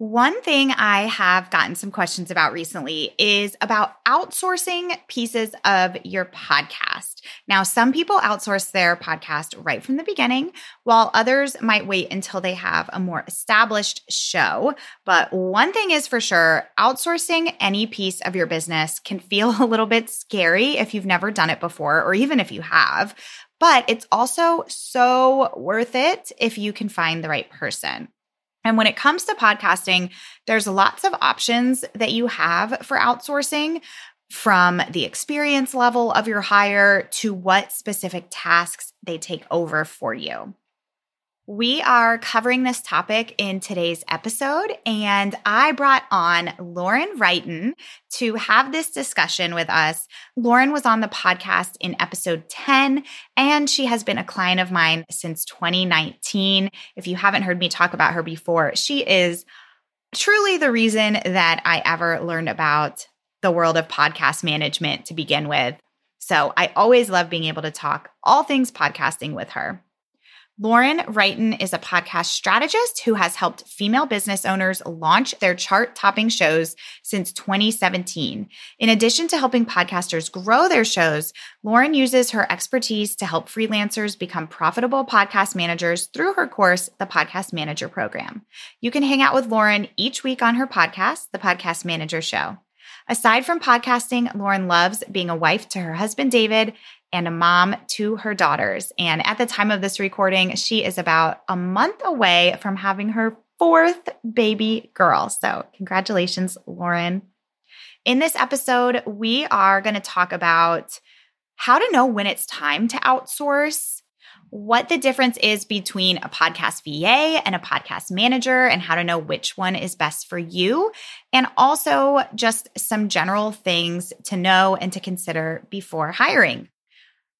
One thing I have gotten some questions about recently is about outsourcing pieces of your podcast. Now, some people outsource their podcast right from the beginning, while others might wait until they have a more established show. But one thing is for sure outsourcing any piece of your business can feel a little bit scary if you've never done it before, or even if you have. But it's also so worth it if you can find the right person. And when it comes to podcasting, there's lots of options that you have for outsourcing from the experience level of your hire to what specific tasks they take over for you. We are covering this topic in today's episode, and I brought on Lauren Wrighton to have this discussion with us. Lauren was on the podcast in episode 10, and she has been a client of mine since 2019. If you haven't heard me talk about her before, she is truly the reason that I ever learned about the world of podcast management to begin with. So I always love being able to talk all things podcasting with her. Lauren Wrighton is a podcast strategist who has helped female business owners launch their chart topping shows since 2017. In addition to helping podcasters grow their shows, Lauren uses her expertise to help freelancers become profitable podcast managers through her course, the Podcast Manager Program. You can hang out with Lauren each week on her podcast, The Podcast Manager Show. Aside from podcasting, Lauren loves being a wife to her husband, David, and a mom to her daughters. And at the time of this recording, she is about a month away from having her fourth baby girl. So, congratulations, Lauren. In this episode, we are going to talk about how to know when it's time to outsource, what the difference is between a podcast VA and a podcast manager, and how to know which one is best for you, and also just some general things to know and to consider before hiring.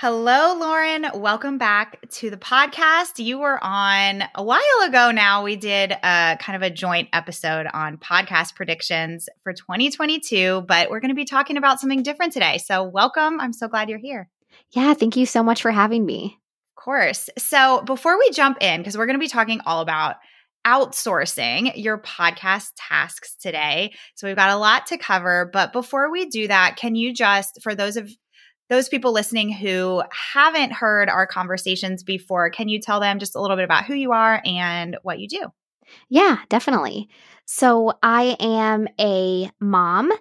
Hello, Lauren. Welcome back to the podcast. You were on a while ago now. We did a kind of a joint episode on podcast predictions for 2022, but we're going to be talking about something different today. So, welcome. I'm so glad you're here. Yeah, thank you so much for having me. Of course. So, before we jump in, because we're going to be talking all about outsourcing your podcast tasks today. So, we've got a lot to cover. But before we do that, can you just, for those of those people listening who haven't heard our conversations before, can you tell them just a little bit about who you are and what you do? Yeah, definitely. So, I am a mom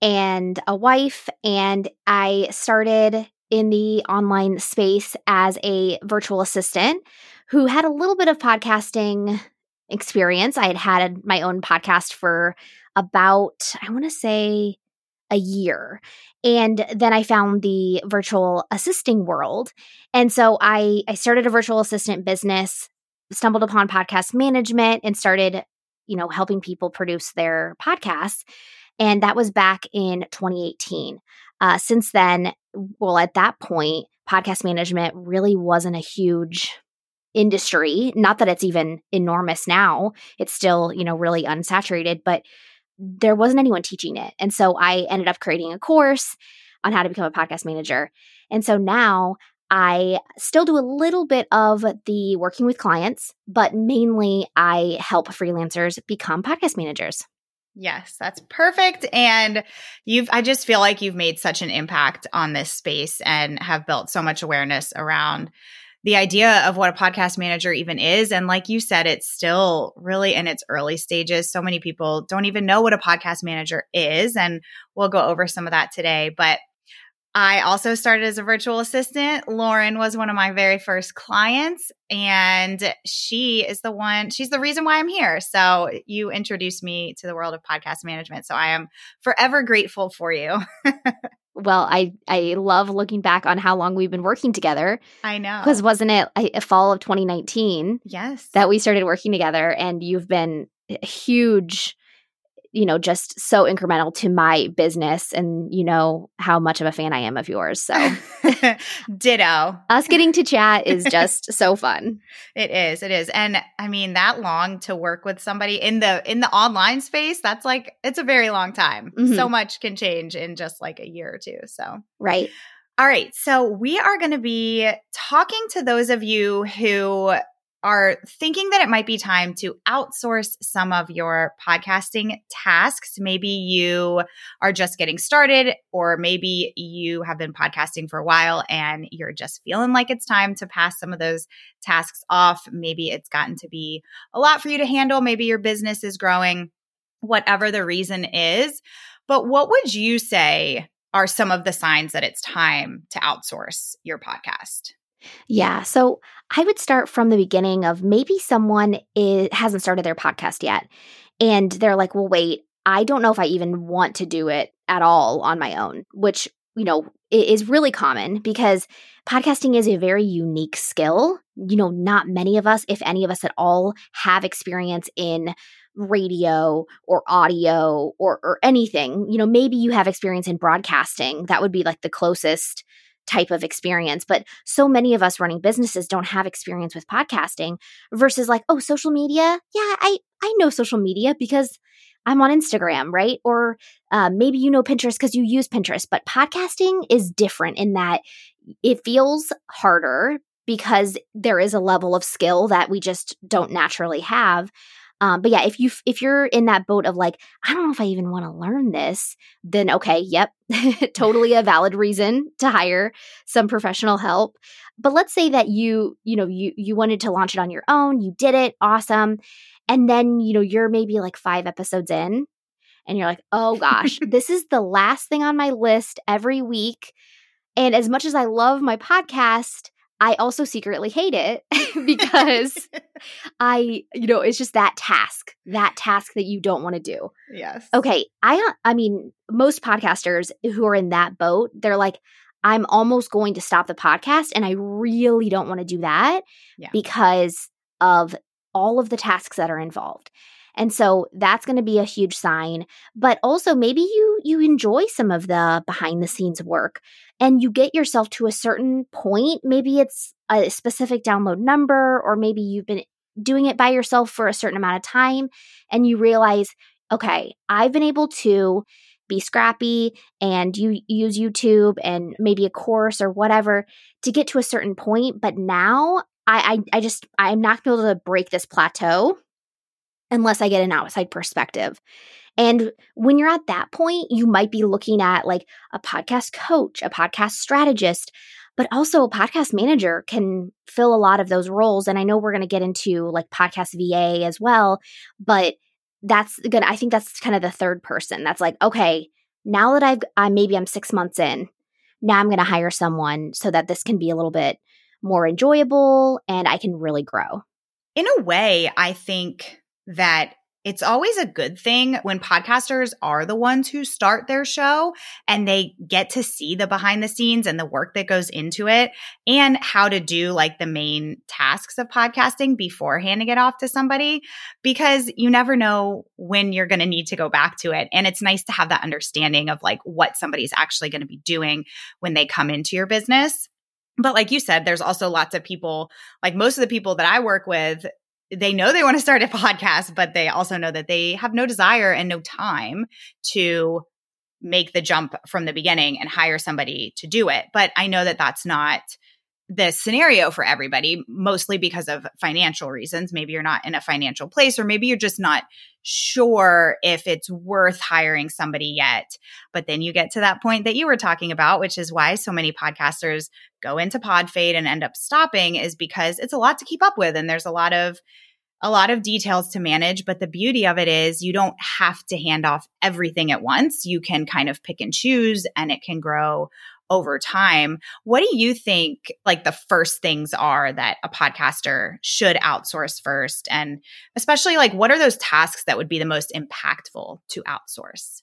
and a wife, and I started in the online space as a virtual assistant who had a little bit of podcasting experience. I had had my own podcast for about, I want to say, a year. And then I found the virtual assisting world. And so I, I started a virtual assistant business, stumbled upon podcast management, and started, you know, helping people produce their podcasts. And that was back in 2018. Uh, since then, well, at that point, podcast management really wasn't a huge industry. Not that it's even enormous now, it's still, you know, really unsaturated, but there wasn't anyone teaching it. And so I ended up creating a course on how to become a podcast manager. And so now I still do a little bit of the working with clients, but mainly I help freelancers become podcast managers. Yes, that's perfect. And you've, I just feel like you've made such an impact on this space and have built so much awareness around the idea of what a podcast manager even is. And like you said, it's still really in its early stages. So many people don't even know what a podcast manager is. And we'll go over some of that today. But I also started as a virtual assistant. Lauren was one of my very first clients, and she is the one, she's the reason why I'm here. So you introduced me to the world of podcast management. So I am forever grateful for you. well, I I love looking back on how long we've been working together. I know because wasn't it a, a, fall of 2019? Yes, that we started working together, and you've been a huge you know, just so incremental to my business. And you know how much of a fan I am of yours. So, ditto. Us getting to chat is just so fun. It is. It is. And I mean, that long to work with somebody in the in the online space, that's like it's a very long time. Mm-hmm. So much can change in just like a year or two. So, right. All right. So, we are going to be talking to those of you who are thinking that it might be time to outsource some of your podcasting tasks. Maybe you are just getting started, or maybe you have been podcasting for a while and you're just feeling like it's time to pass some of those tasks off. Maybe it's gotten to be a lot for you to handle. Maybe your business is growing, whatever the reason is. But what would you say are some of the signs that it's time to outsource your podcast? Yeah. So I would start from the beginning of maybe someone is, hasn't started their podcast yet. And they're like, well, wait, I don't know if I even want to do it at all on my own, which, you know, is really common because podcasting is a very unique skill. You know, not many of us, if any of us at all, have experience in radio or audio or or anything. You know, maybe you have experience in broadcasting. That would be like the closest type of experience. But so many of us running businesses don't have experience with podcasting versus like, oh, social media. Yeah, I, I know social media because I'm on Instagram, right? Or uh, maybe you know Pinterest because you use Pinterest. But podcasting is different in that it feels harder because there is a level of skill that we just don't naturally have. Um, but yeah, if you if you're in that boat of like, I don't know if I even want to learn this, then okay, yep, totally a valid reason to hire some professional help. But let's say that you, you know, you you wanted to launch it on your own, you did it, awesome. And then, you know, you're maybe like 5 episodes in and you're like, "Oh gosh, this is the last thing on my list every week." And as much as I love my podcast, I also secretly hate it because I, you know, it's just that task, that task that you don't want to do. Yes. Okay. I, I mean, most podcasters who are in that boat, they're like, I'm almost going to stop the podcast. And I really don't want to do that yeah. because of all of the tasks that are involved. And so that's going to be a huge sign, but also maybe you you enjoy some of the behind the scenes work and you get yourself to a certain point, maybe it's a specific download number or maybe you've been doing it by yourself for a certain amount of time and you realize, okay, I've been able to be scrappy and you use YouTube and maybe a course or whatever to get to a certain point. But now I, I, I just, I'm not gonna be able to break this plateau unless I get an outside perspective. And when you're at that point, you might be looking at like a podcast coach, a podcast strategist, but also a podcast manager can fill a lot of those roles. And I know we're going to get into like podcast VA as well, but that's good. I think that's kind of the third person that's like, okay, now that I've, I, maybe I'm six months in, now I'm going to hire someone so that this can be a little bit more enjoyable and I can really grow. In a way, I think that it's always a good thing when podcasters are the ones who start their show and they get to see the behind the scenes and the work that goes into it and how to do like the main tasks of podcasting before handing it off to somebody because you never know when you're going to need to go back to it. And it's nice to have that understanding of like what somebody's actually going to be doing when they come into your business. But like you said, there's also lots of people, like most of the people that I work with, they know they want to start a podcast, but they also know that they have no desire and no time to make the jump from the beginning and hire somebody to do it. But I know that that's not the scenario for everybody, mostly because of financial reasons. Maybe you're not in a financial place, or maybe you're just not sure if it's worth hiring somebody yet. But then you get to that point that you were talking about, which is why so many podcasters go into pod fade and end up stopping, is because it's a lot to keep up with. And there's a lot of a lot of details to manage, but the beauty of it is you don't have to hand off everything at once. You can kind of pick and choose and it can grow over time. What do you think like the first things are that a podcaster should outsource first? And especially like what are those tasks that would be the most impactful to outsource?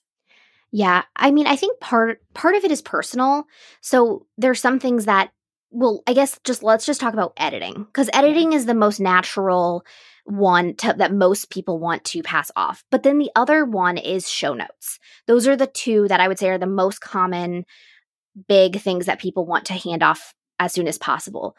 Yeah, I mean, I think part part of it is personal. So there's some things that well, I guess just let's just talk about editing because mm-hmm. editing is the most natural one to, that most people want to pass off. But then the other one is show notes. Those are the two that I would say are the most common big things that people want to hand off as soon as possible.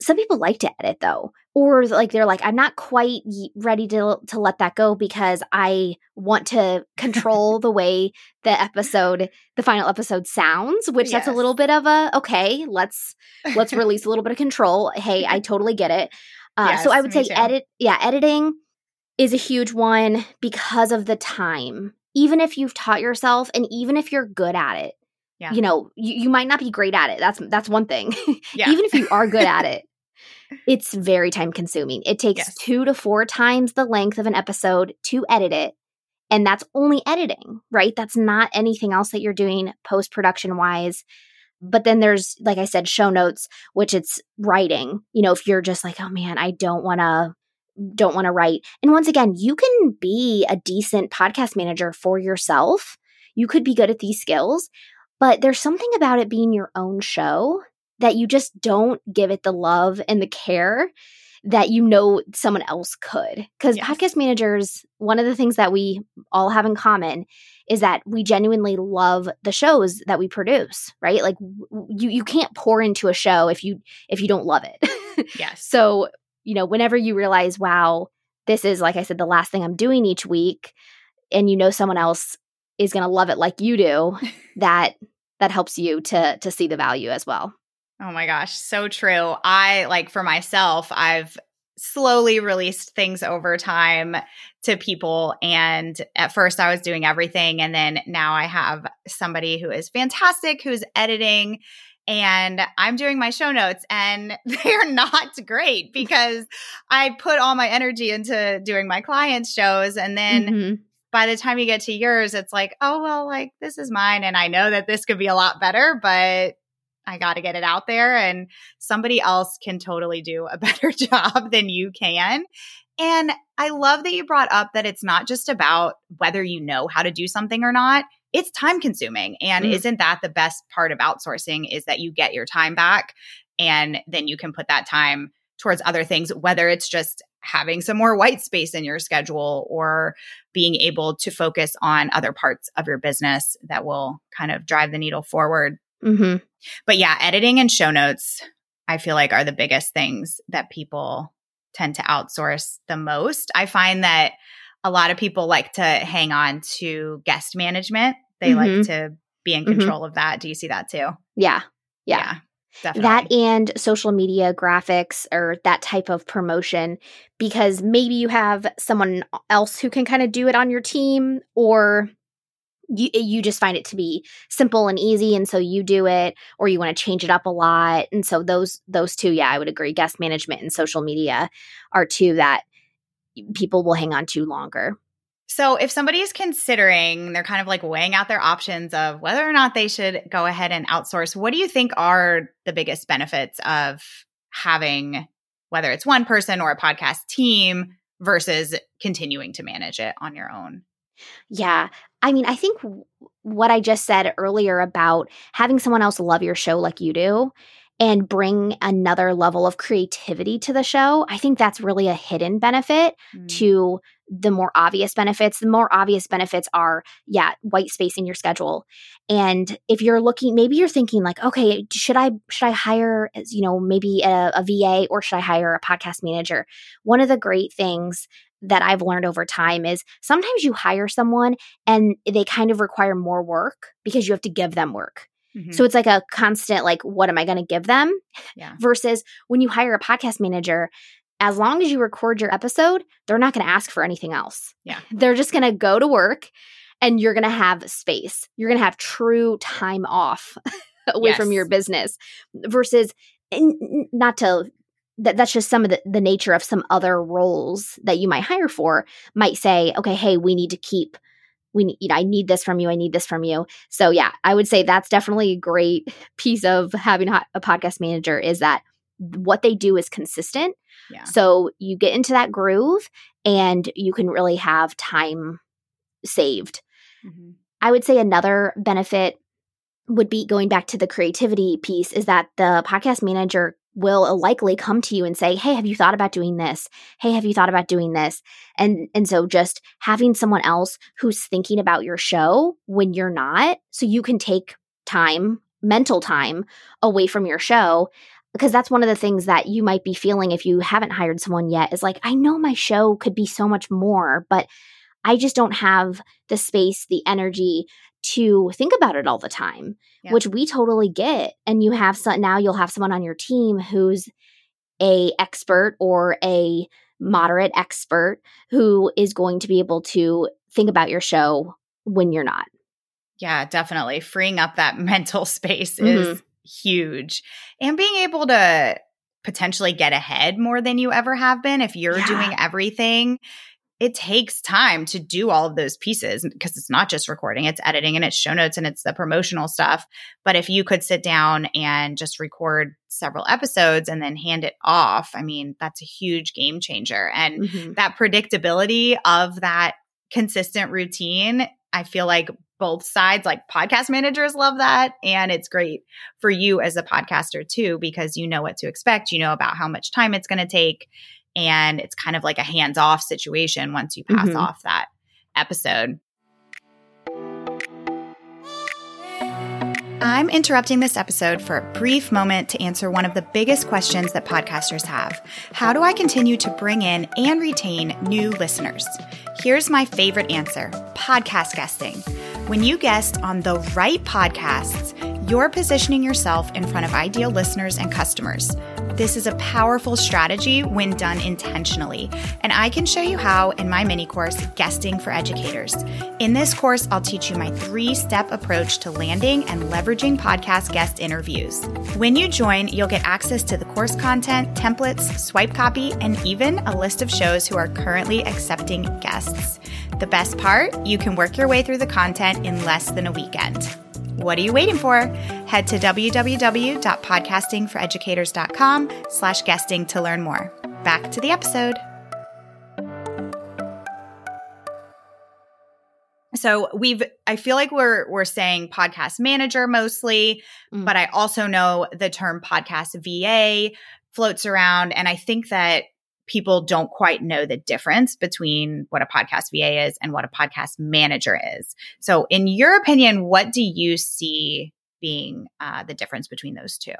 Some people like to edit though, or like they're like, I'm not quite ready to to let that go because I want to control the way the episode, the final episode sounds. Which yes. that's a little bit of a okay. Let's let's release a little bit of control. Hey, I totally get it. Uh, yes, so I would say too. edit. Yeah, editing is a huge one because of the time. Even if you've taught yourself, and even if you're good at it, yeah. you know, you, you might not be great at it. That's that's one thing. Yeah. Even if you are good at it, it's very time consuming. It takes yes. two to four times the length of an episode to edit it. And that's only editing, right? That's not anything else that you're doing post production wise. But then there's, like I said, show notes, which it's writing. You know, if you're just like, oh man, I don't want to don't want to write. And once again, you can be a decent podcast manager for yourself. You could be good at these skills, but there's something about it being your own show that you just don't give it the love and the care that you know someone else could. Because yes. podcast managers, one of the things that we all have in common is that we genuinely love the shows that we produce, right? Like you you can't pour into a show if you if you don't love it. yes. So, you know, whenever you realize, wow, this is like I said the last thing I'm doing each week and you know someone else is going to love it like you do, that that helps you to to see the value as well. Oh my gosh, so true. I like for myself, I've slowly released things over time to people and at first I was doing everything and then now I have somebody who is fantastic who's editing and I'm doing my show notes and they're not great because I put all my energy into doing my clients shows and then mm-hmm by the time you get to yours, it's like, oh, well, like this is mine. And I know that this could be a lot better, but I got to get it out there. And somebody else can totally do a better job than you can. And I love that you brought up that it's not just about whether you know how to do something or not. It's time consuming. And mm. isn't that the best part of outsourcing is that you get your time back and then you can put that time towards other things, whether it's just having some more white space in your schedule or being able to focus on other parts of your business that will kind of drive the needle forward. Mm-hmm. But yeah, editing and show notes, I feel like are the biggest things that people tend to outsource the most. I find that a lot of people like to hang on to guest management. They mm-hmm. like to be in mm-hmm. control mm-hmm. of that. Do you see that too? Yeah. Yeah. yeah. Definitely. That and social media graphics or that type of promotion because maybe you have someone else who can kind of do it on your team or you eh, you just find it to be simple and easy and so you do it or you want to change it up a lot and so those those two yeah I would agree guest management and social media are two that people will hang on to longer. So, if somebody is considering, they're kind of like weighing out their options of whether or not they should go ahead and outsource, what do you think are the biggest benefits of having, whether it's one person or a podcast team versus continuing to manage it on your own? Yeah. I mean, I think what I just said earlier about having someone else love your show like you do and bring another level of creativity to the show, I think that's really a hidden benefit mm. to the more obvious benefits. The more obvious benefits are, yeah, white space in your schedule. And if you're looking, maybe you're thinking like, okay, should I should I hire, you know, maybe a, a VA or should I hire a podcast manager? One of the great things that I've learned over time is sometimes you hire someone and they kind of require more work because you have to give them work. Mm-hmm. So it's like a constant, like, what am I going to give them? Yeah. Versus when you hire a podcast manager, as long as you record your episode, they're not going to ask for anything else. Yeah. They're just going to go to work and you're going to have space. You're going to have true time off away yes. from your business versus not to that that's just some of the, the nature of some other roles that you might hire for might say okay hey we need to keep we need, you know, I need this from you. I need this from you. So yeah, I would say that's definitely a great piece of having a podcast manager is that what they do is consistent. Yeah. So you get into that groove and you can really have time saved. Mm-hmm. I would say another benefit would be going back to the creativity piece is that the podcast manager will likely come to you and say, "Hey, have you thought about doing this? Hey, have you thought about doing this?" And and so just having someone else who's thinking about your show when you're not, so you can take time, mental time away from your show because that's one of the things that you might be feeling if you haven't hired someone yet is like, I know my show could be so much more, but I just don't have the space, the energy to think about it all the time, yeah. which we totally get. And you have some now you'll have someone on your team who's a expert or a moderate expert who is going to be able to think about your show when you're not. Yeah, definitely. Freeing up that mental space mm-hmm. is huge. And being able to potentially get ahead more than you ever have been if you're yeah. doing everything. It takes time to do all of those pieces because it's not just recording, it's editing and it's show notes and it's the promotional stuff. But if you could sit down and just record several episodes and then hand it off, I mean, that's a huge game changer. And mm-hmm. that predictability of that consistent routine, I feel like both sides. Like podcast managers love that. And it's great for you as a podcaster too, because you know what to expect. You know about how much time it's going to take. And it's kind of like a hands off situation once you pass mm-hmm. off that episode. I'm interrupting this episode for a brief moment to answer one of the biggest questions that podcasters have How do I continue to bring in and retain new listeners? Here's my favorite answer podcast guesting. When you guest on the right podcasts, you're positioning yourself in front of ideal listeners and customers. This is a powerful strategy when done intentionally, and I can show you how in my mini course, Guesting for Educators. In this course, I'll teach you my three step approach to landing and leveraging podcast guest interviews. When you join, you'll get access to the course content, templates, swipe copy, and even a list of shows who are currently accepting guests. The best part, you can work your way through the content in less than a weekend. What are you waiting for? Head to www.podcastingforeducators.com slash guesting to learn more. Back to the episode. So we've I feel like we're we're saying podcast manager mostly, mm. but I also know the term podcast VA floats around and I think that people don't quite know the difference between what a podcast VA is and what a podcast manager is. So, in your opinion, what do you see being uh, the difference between those two?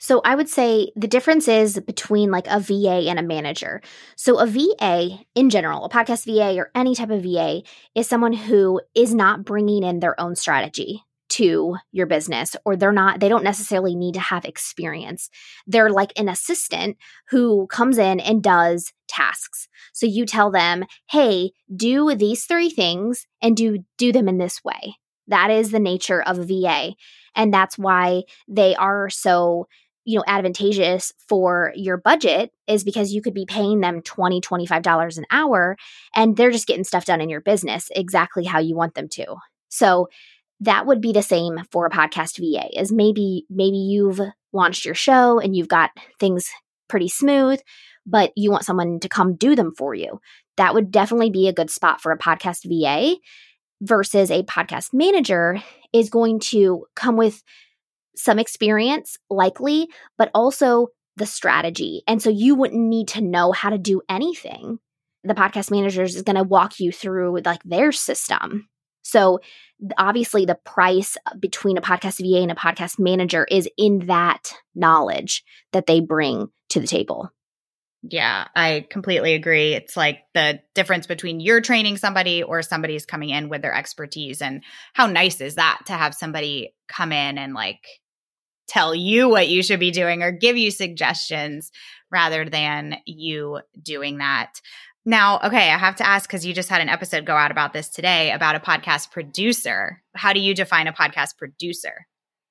So I would say the difference is between like a VA and a manager. So a VA in general, a podcast VA or any type of VA is someone who is not bringing in their own strategy to your business or they're not they don't necessarily need to have experience. They're like an assistant who comes in and does tasks. So you tell them hey do these three things and do do them in this way. That is the nature of a va and that's why they are so you know advantageous for your budget is because you could be paying them 20 25 dollars an hour and they're just getting stuff done in your business exactly how you want them to. So that would be the same for a podcast VA is maybe maybe you've launched your show and you've got things pretty smooth, but you want someone to come do them for you. That would definitely be a good spot for a podcast VA versus a podcast manager is going to come with some experience likely, but also the strategy. And so you wouldn't need to know how to do anything. The podcast manager is going to walk you through like their system. So obviously the price uh, between a podcast VA and a podcast manager is in that knowledge that they bring to the table. Yeah, I completely agree. It's like the difference between you're training somebody or somebody's coming in with their expertise. And how nice is that to have somebody come in and like tell you what you should be doing or give you suggestions rather than you doing that. Now, okay, I have to ask because you just had an episode go out about this today about a podcast producer. How do you define a podcast producer?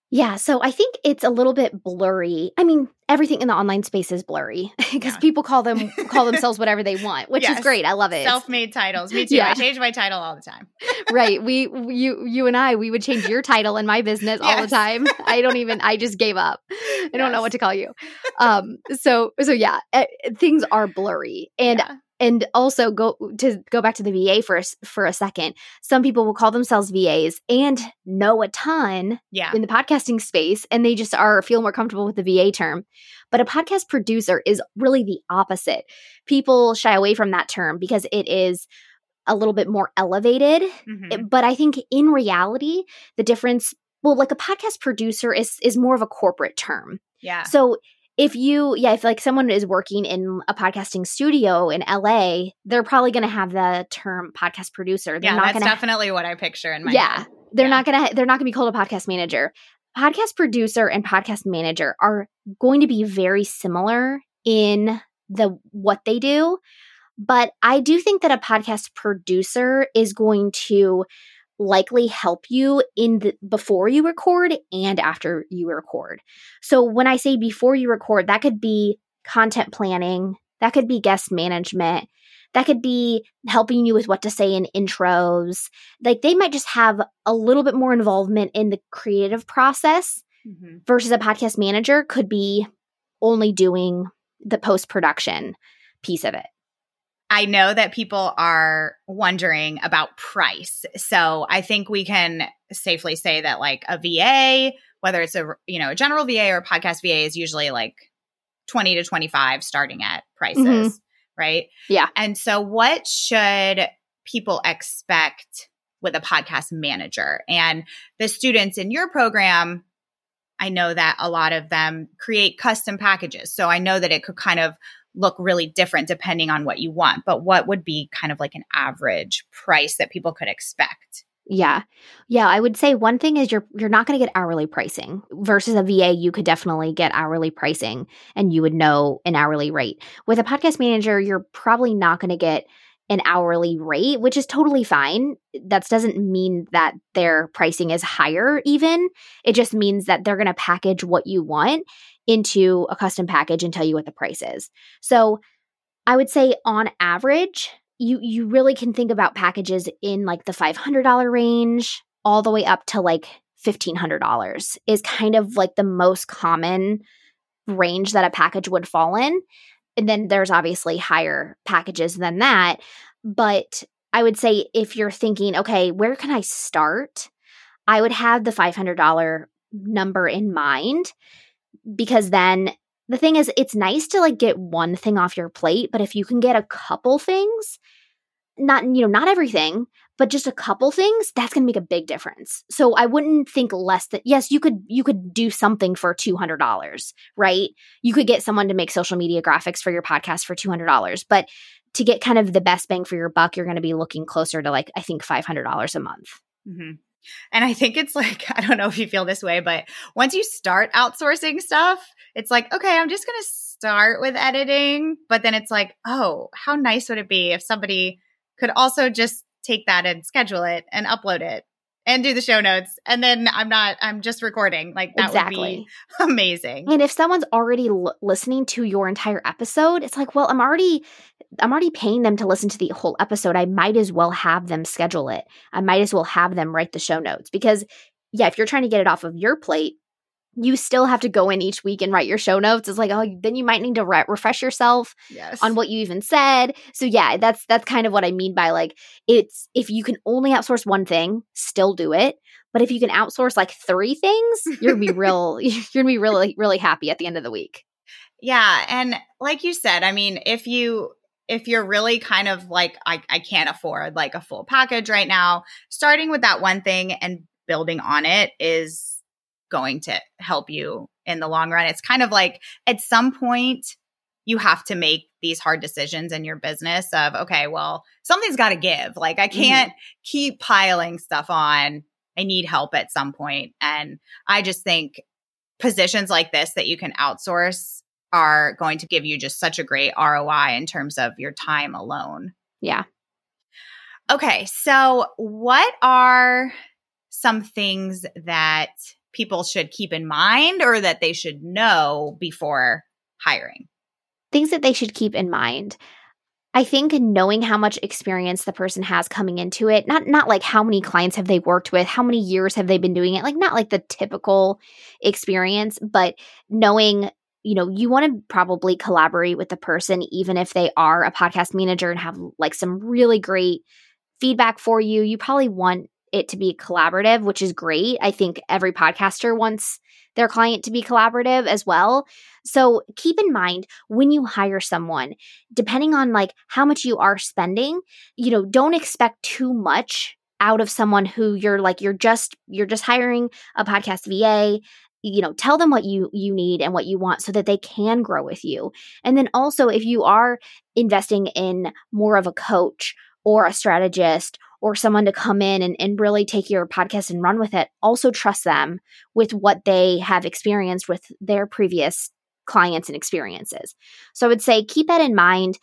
Yeah, so I think it's a little bit blurry. I mean, everything in the online space is blurry because yeah. people call them call themselves whatever they want, which yes. is great. I love it. Self-made titles. Me too. Yeah. I change my title all the time. right. We you you and I we would change your title in my business yes. all the time. I don't even I just gave up. I don't know what to call you. Um so so yeah, uh, things are blurry. And yeah. And also go to go back to the VA for a, for a second. Some people will call themselves VAs and know a ton Yeah. in the podcasting space and they just are feel more comfortable with the VA term. But a podcast producer is really the opposite. People shy away from that term because it is a little bit more elevated. Mhm. It- But I think in reality, the difference well like a podcast producer is is more of a corporate term. yeah. So if you, yeah, if like someone is working in a podcasting studio in LA, they're probably going to have the term podcast producer. They're yeah, not that's definitely what I picture in my yeah, head. they're Yeah. not going to, they're not going to be called a podcast manager. Podcast producer and podcast manager are going to be very similar in the what they do, but I do think that a podcast producer is going to likely help you in the before you record and after you record. So when I say before you record, that could be content planning, that could be guest management, that could be helping you with what to say in intros. Like they might just have a little bit more involvement in the creative process Mhm. versus a podcast manager could be only doing the post production piece of it. I know that people are wondering about price. So I think we can safely say that like a VA, whether it's a you know, a general VA or a podcast VA is usually like 20 to 25 starting at prices, Mhm. right? Yeah. And so what should people expect with a podcast manager? And the students in your program I know that a lot of them create custom packages. So I know that it could kind of look really different depending on what you want. But what would be kind of like an average price that people could expect? Yeah. Yeah, I would say one thing is you're you're not going to get hourly pricing versus a VA you could definitely get hourly pricing and you would know an hourly rate. With a podcast manager, you're probably not going to get an hourly rate, which is totally fine. That doesn't mean that their pricing is higher even. It just means that they're going to package what you want into a custom package and tell you what the price is. So, I would say on average, you you really can think about packages in like the $500 range all the way up to like $1500 is kind of like the most common range that a package would fall in. And then there's obviously higher packages than that. But i would say if you're thinking okay where can i start? I would have the $500 number in mind because then the thing is it's nice to like get one thing off your plate but if you can get a couple things not you know not everything but just a couple things that's going to make a big difference. So i wouldn't think less that yes you could you could do something for $200 right? You could get someone to make social media graphics for your podcast for $200 but to get kind of the best bang for your buck you're going to be looking closer to like i think $500 a month. Hmm And I think it's like, I don't know if you feel this way, but once you start outsourcing stuff, it's like, okay, I'm just going to start with editing. But then it's like, oh, how nice would it be if somebody could also just take that and schedule it and upload it and do the show notes. And then I'm not, I'm just recording. Like that exactly would be amazing. And if someone's already l- listening to your entire episode, it's like, well, I'm already I'm already paying them to listen to the whole episode. I might as well have them schedule it. I might as well have them write the show notes because yeah, if you're trying to get it off of your plate, you still have to go in each week and write your show notes. It's like, oh, then you might need to re- refresh yourself Yes. on what you even said. So yeah, that's that's kind of what I mean by like it's if you can only outsource one thing, still do it. But if you can outsource like three things, you're gonna be real you're gonna be really really happy at the end of the week. Yeah. And like you said, I mean, if you, if you're really kind of like, I, I can't afford like a full package right now, starting with that one thing and building on it is going to help you in the long run. It's kind of like at some point, you have to make these hard decisions in your business of, okay, well, something's got to give. Like, I mm-hmm. can't keep piling stuff on. I need help at some. And I just think positions like this that you can outsource are going to give you just such a great ROI in terms of your time alone. Yeah. Okay, so what are some things that people should keep in mind or that they should know before hiring? Things that they should keep in mind. I think knowing how much experience the person has coming into it, not not like how many clients have they worked with, how many years have they been doing it, like not like the typical experience, but knowing you know, you want to probably collaborate with the person, even if they are a podcast manager and have like some really great feedback for you. You probably want it to be collaborative, which is great. I think every podcaster wants their client to be collaborative as well. So keep in mind when you hire someone, depending on like how much you are spending, you know, don't expect too much out of someone who you're like you're just you're just hiring a podcast VA you know tell them what you you need and what you want so that they can grow with you. And then also if you are investing in more of a coach or a strategist or someone to come in and, and really take your podcast and run with it also trust them with what they have experienced with their previous clients and experiences. So i would say keep that in mind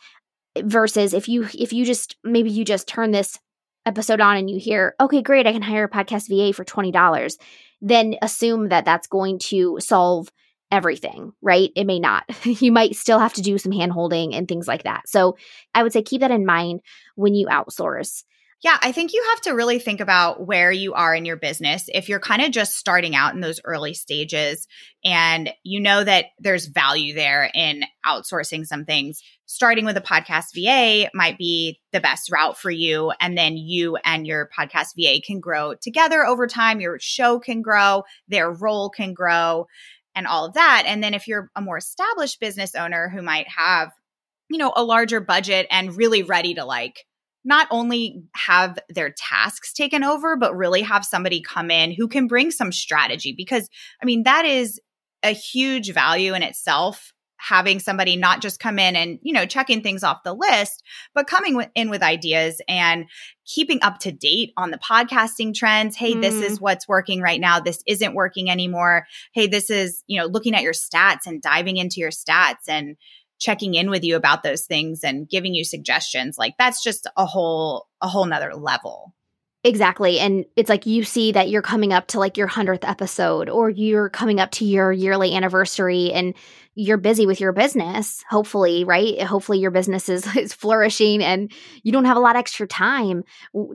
versus if you if you just maybe you just turn this episode on and you hear okay great i can hire a podcast va for $20 then assume that that's going to solve everything, right? It may not. you might still have to do some hand holding and things like that. So I would say keep that in mind when you outsource. Yeah, I think you have to really think about where you are in your business. If you're kind of just starting out in those early stages and you know that there's value there in outsourcing some things, starting with a podcast VA might be the best route for you. And then you and your podcast VA can grow together over time. Your show can grow, their role can grow, and all of that. And then if you're a more established business owner who might have, you know, a larger budget and really ready to like, not only have their tasks taken over, but really have somebody come in who can bring some strategy. Because, I mean, that is a huge value in itself having somebody not just come in and you know checking things off the list but coming in with ideas and keeping up to date on the podcasting trends hey mm. this is mm. what's working right now this isn't working anymore hey this is you know looking at your stats and diving into your stats and checking in with you about those things and giving you suggestions like that's just a whole a whole nother level Exactly. And it's like you see that you're coming up to like your 100th episode or you're coming up to your yearly anniversary and you're busy with your business, hopefully, right? Hopefully your business is, is flourishing and you don't have a lot extra time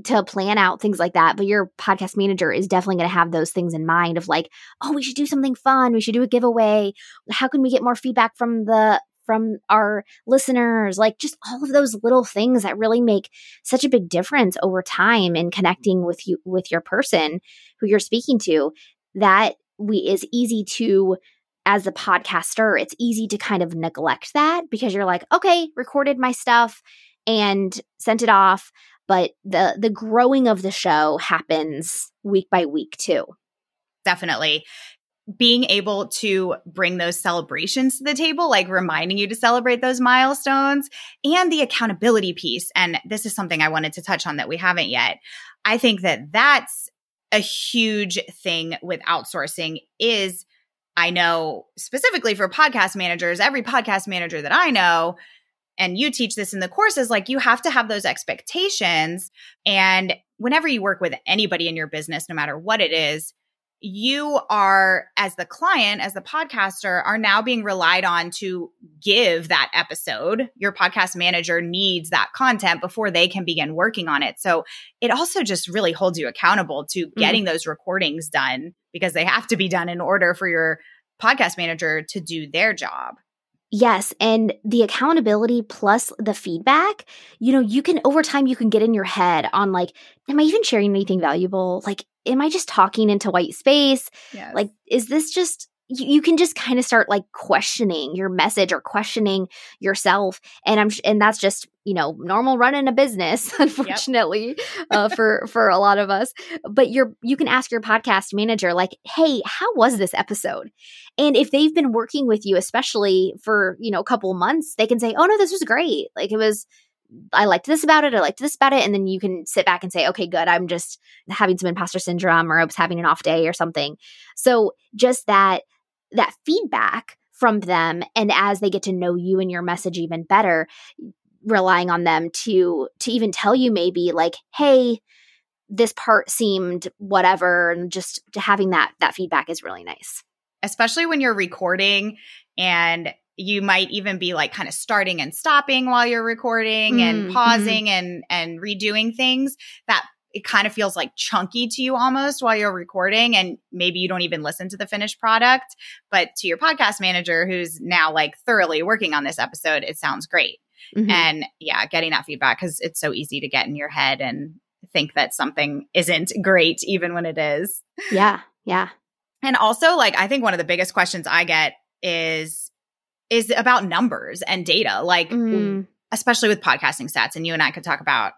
to plan out things like that. But your podcast manager is definitely going to have those things in mind of like, oh, we should do something fun. We should do a giveaway. How can we get more feedback from the from our listeners, like just all of those little things that really make such a big difference over time in connecting with you with your person who you're speaking to that we is easy to as a podcaster, it's easy to kind of neglect that because you're like, okay, recorded my stuff and sent it off, but the the growing of the show happens week by week too. Definitely being able to bring those celebrations to the table, like reminding you to celebrate those milestones and the accountability piece. And this is something I wanted to touch on that we haven't yet. I think that that's a huge thing with outsourcing is I know specifically for podcast managers, every podcast manager that I know, and you teach this in the courses, like you have to have those expectations. And whenever you work with anybody in your business, no matter what it is, you are as the client as the podcaster are now being relied on to give that episode your podcast manager needs that content before they can begin working on it so it also just really holds you accountable to mm-hmm. getting mm-hmm. those recordings done because they have to be done in order for your podcast manager to do their job Yes. And the accountability plus the feedback, you know, you can over time, you can get in your head on like, am I even sharing anything valuable? Like, am I just talking into white space? Yes. Like, is this just you, you can just kind of start like questioning your message or questioning yourself and i'm and that's just you know normal running a business unfortunately yep. uh, for for a lot of us but you're you can ask your podcast manager like hey how was this episode and if they've been working with you especially for you know a couple months they can say oh no this was great like it was I liked this about it. I liked this about it. And then you can sit back and say, okay, good. I'm just having some imposter syndrome or I was having an off day or something. So just that that feedback from them and as they get to know you and your message even better relying on them to to even tell you maybe like hey this part seemed whatever and just having that that feedback is really nice especially when you're recording and you might even be like kind of starting and stopping while you're recording mm, and pausing mm-hmm. and and redoing things that it kind of feels like chunky to you almost while you're recording and maybe you don't even listen to the finished product but to your podcast manager who's now like thoroughly working on this episode it sounds great mm-hmm. and yeah getting that feedback because it's so easy to get in your head and think that something isn't great even when it is yeah yeah and also like i think one of the biggest questions i get is is about numbers and data like mm. especially with podcasting stats and you and i could talk about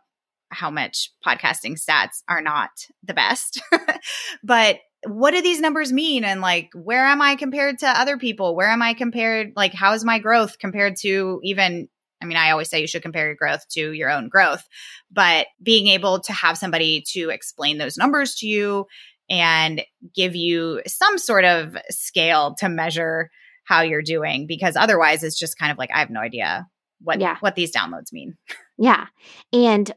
how much podcasting stats are not the best. but what do these numbers mean? And like, where am I compared to other people? Where am I compared? Like, how is my growth compared to even? I mean, I always say you should compare your growth to your own growth, but being able to have somebody to explain those numbers to you and give you some sort of scale to measure how you're doing, because otherwise it's just kind of like, I have no idea what yeah. what these downloads mean. Yeah. And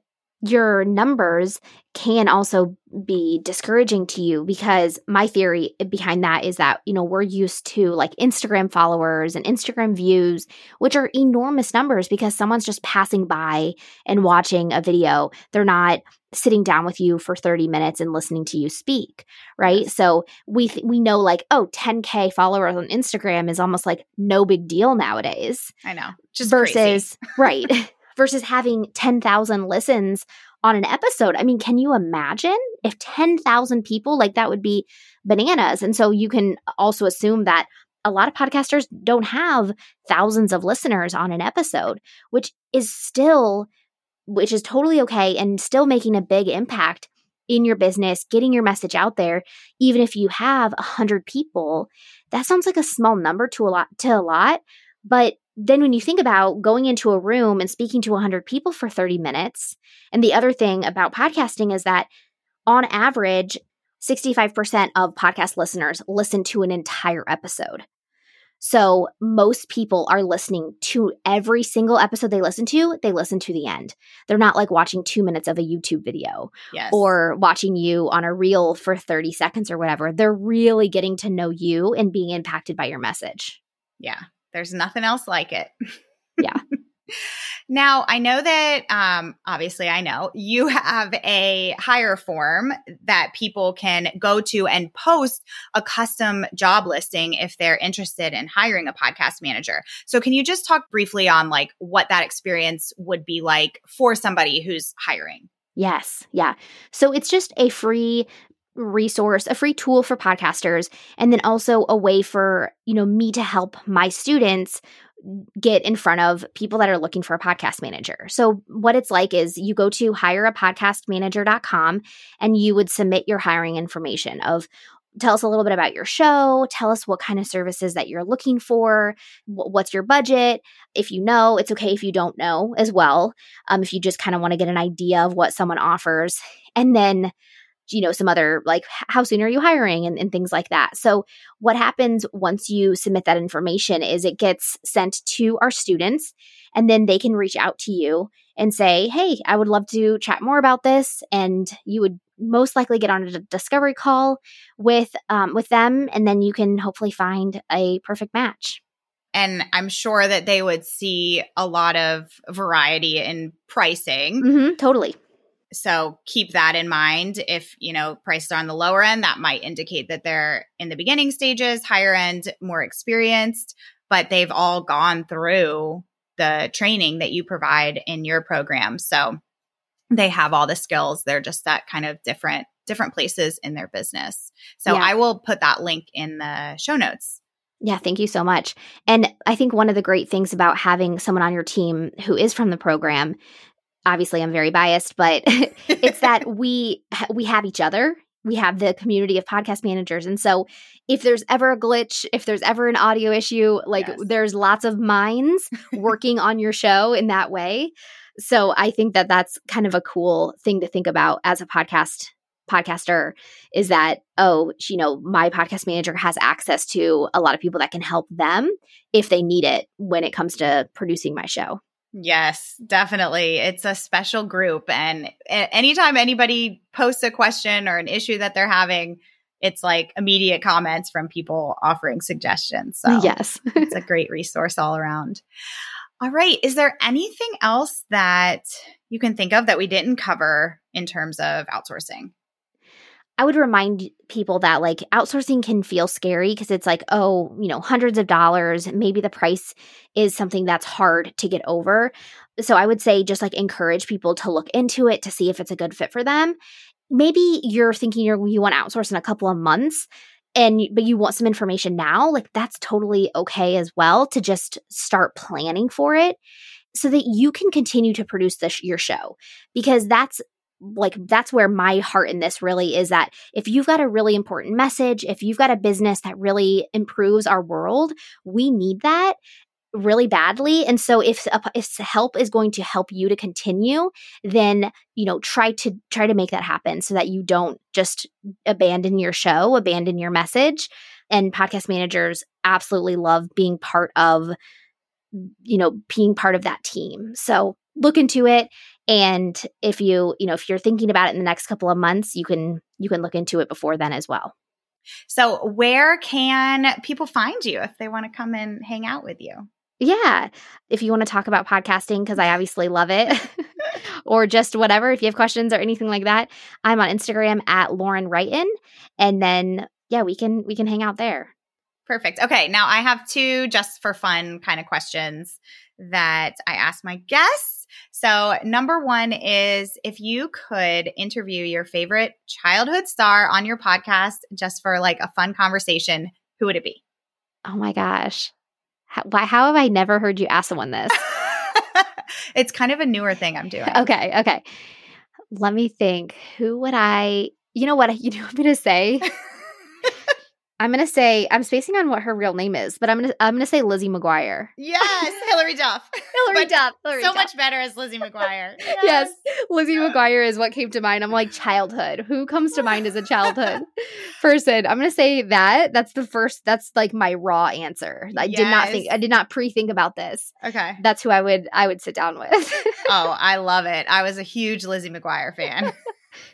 your numbers can also be discouraging to you because my theory behind that is that you know we're used to like Instagram followers and Instagram views which are enormous numbers because someone's just passing by and watching a video. They're not sitting down with you for 30 minutes and listening to you speak right? So we th- we know like oh 10k followers on Instagram is almost like no big deal nowadays I know. Just versus right versus having 10,000 listens on an episode. I mean, can you imagine if 10,000 people, like that would be bananas. And so you can also assume that a lot of podcasters don't have thousands of listeners on an episode, which is still, which is totally okay and still making a big impact in your business, getting your message out there, even if you have a hundred people, that sounds like a small number to a lot to a lot. But then when you think about going into a room and speaking to 100 people for 30 minutes, and the other thing about podcasting is that on average, 65% of podcast listeners listen to an entire episode. So most people are listening to every single episode they listen to, they listen to the end. They're not like watching two minutes of a YouTube video yes. or watching you on a reel for 30 seconds or whatever. They're really getting to know you and being impacted by your message. Yeah. There's nothing else like it. Yeah. now, I know that, um, obviously, I know you have a hire form that people can go to and post a custom job listing if they're interested in hiring a podcast manager. So, can you just talk briefly on like what that experience would be like for somebody who's hiring? Yes. Yeah. So it's just a free resource, a free tool for podcasters, and then also a way for, you know, me to help my students get in front of people that are looking for a podcast manager. So what it's like is you go to hireapodcastmanager.com and you would submit your hiring information of tell us a little bit about your show tell us what kind of services that you're looking for what's your budget if you know it's okay if you don't know as well um, if you just kind of want to get an idea of what someone offers and then you know some other like how soon are you hiring and, and things like that so what happens once you submit that information is it gets sent to our students and then they can reach out to you and say hey i would love to chat more about this and you would most likely get on a discovery call with um, with them and then you can hopefully find a perfect match and I'm sure that they would see a lot of variety in pricing. Mm-hmm, totally. So keep that in mind. If, you know, prices are on the lower end, that might indicate that they're in the beginning stages, higher end, more experienced, but they've all gone through the training that you provide in your program. So they have all the skills. They're just at kind of different different places in their business. So yeah. I will put that link in the show notes. Yeah, thank you so much. And I think one of the great things about having someone on your team who is from the program obviously I'm very biased, but it's that we we have each other. We have the community of podcast managers. And so if there's ever a glitch, if there's ever an audio issue, like yes. there's lots of minds working on your show in that way. So I think that that's kind of a cool thing to think about as a podcast podcaster is that oh you know my podcast manager has access to a lot of people that can help them if they need it when it comes to producing my show Yes, definitely. It's a special group. And anytime anybody posts a question or an issue that they're having, it's like immediate comments from people offering suggestions. So, yes, it's a great resource all around. All right. Is there anything else that you can think of that we didn't cover in terms of outsourcing? I would remind people that like outsourcing can feel scary because it's like, oh, you know, hundreds of dollars. Maybe the price is something that's hard to get over. So I would say just like encourage people to look into it to see if it's a good fit for them. Maybe you're thinking you're, you want to outsource in a couple of months and but you want some information now, like that's totally okay as well to just start planning for it so that you can continue to produce this your show because that's like that's where my heart in this really is that if you've got a really important message, if you've got a business that really improves our world, we need that really badly. And so if if help is going to help you to continue then you know try to try to make that happen so that you don't just abandon your show abandon your message. And podcast managers absolutely love being part of you know being part of that team. So look into it and if you you know if you're thinking about it in the next couple of months you can you can look into it before then as well. So where can people find you if they want to come and hang out with you? Yeah if you want to talk about podcasting because i obviously love it or just whatever if you have questions or anything like that i'm on instagram at lauren wrighton and then yeah we can we can hang out there. Perfect. Okay now i have two just for fun kind of questions that i ask my guests so, number one is if you could interview your favorite childhood star on your podcast just for like a fun conversation, who would it be? Oh my gosh. How, why, how have I never heard you ask someone this? it's kind of a newer thing I'm doing. Okay. Okay. Let me think. Who would I, you know what, you know what I'm going to say? I'm gonna say I'm spacing on what her real name is, but I'm gonna I'm gonna say Lizzie McGuire. Yes, Hilary Duff. Hilary Duff. Hilary so Duff. much better as Lizzie McGuire. Yes. yes. Lizzie McGuire is what came to mind. I'm like childhood. Who comes to mind as a childhood person? I'm gonna say that. That's the first. That's like my raw answer. I yes. did not think. I did not pre-think about this. Okay. That's who I would I would sit down with. oh, I love it. I was a huge Lizzie McGuire fan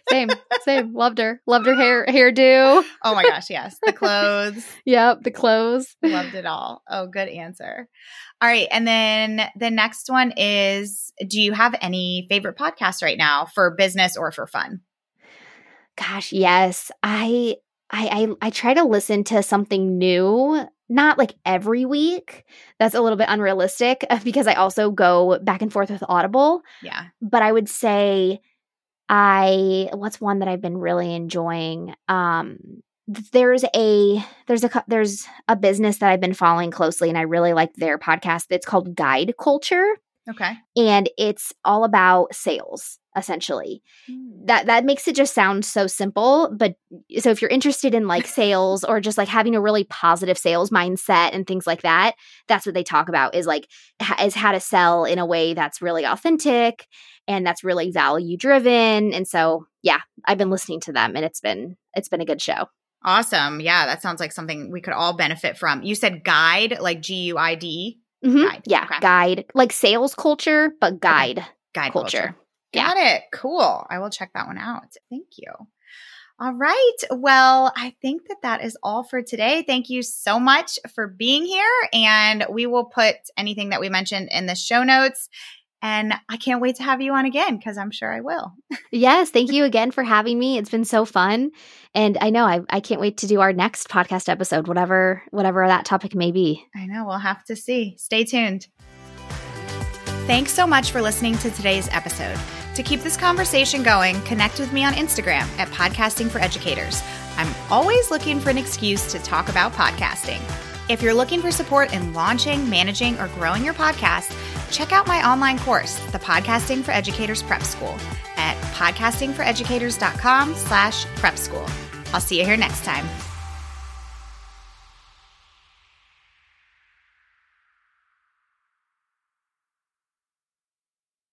same, same. Loved her. Loved her hair hairdo. Oh my gosh, yes. The clothes. yep, the clothes. Loved it all. Oh, good answer. All right, and then the next one is do you have any favorite podcasts right now for business or for fun? Gosh, yes. I I I, I try to listen to something new not like every week. That's a little bit unrealistic because I also go back and forth with Audible. Yeah. But I would say I what's one that I've been really enjoying? Um, there's a there's a there's a business that I've been following closely, and I really like their podcast. It's called Guide Culture. Okay, and it's all about sales essentially. Mm. That that makes it just sound so simple, but so if you're interested in like sales or just like having a really positive sales mindset and things like that, that's what they talk about is like is how to sell in a way that's really authentic and that's really value driven. And so, yeah, I've been listening to them and it's been it's been a good show. Awesome. Yeah, that sounds like something we could all benefit from. You said guide, like G U I D. Mm-hmm. Guide. Yeah, okay. guide, like sales culture, but guide, okay. guide culture. culture. Got yeah. it. Cool. I will check that one out. Thank you. All right. Well, I think that that is all for today. Thank you so much for being here. And we will put anything that we mentioned in the show notes. And I can't wait to have you on again because I'm sure I will. yes. Thank you again for having me. It's been so fun. And I know I, I can't wait to do our next podcast episode, whatever, whatever that topic may be. I know. We'll have to see. Stay tuned. Thanks so much for listening to today's episode. To keep this conversation going, connect with me on Instagram at Podcasting for Educators. I'm always looking for an excuse to talk about podcasting. If you're looking for support in launching, managing, or growing your podcast, check out my online course, the Podcasting for Educators Prep School, at podcastingforeducators.com slash prep school. I'll see you here next time.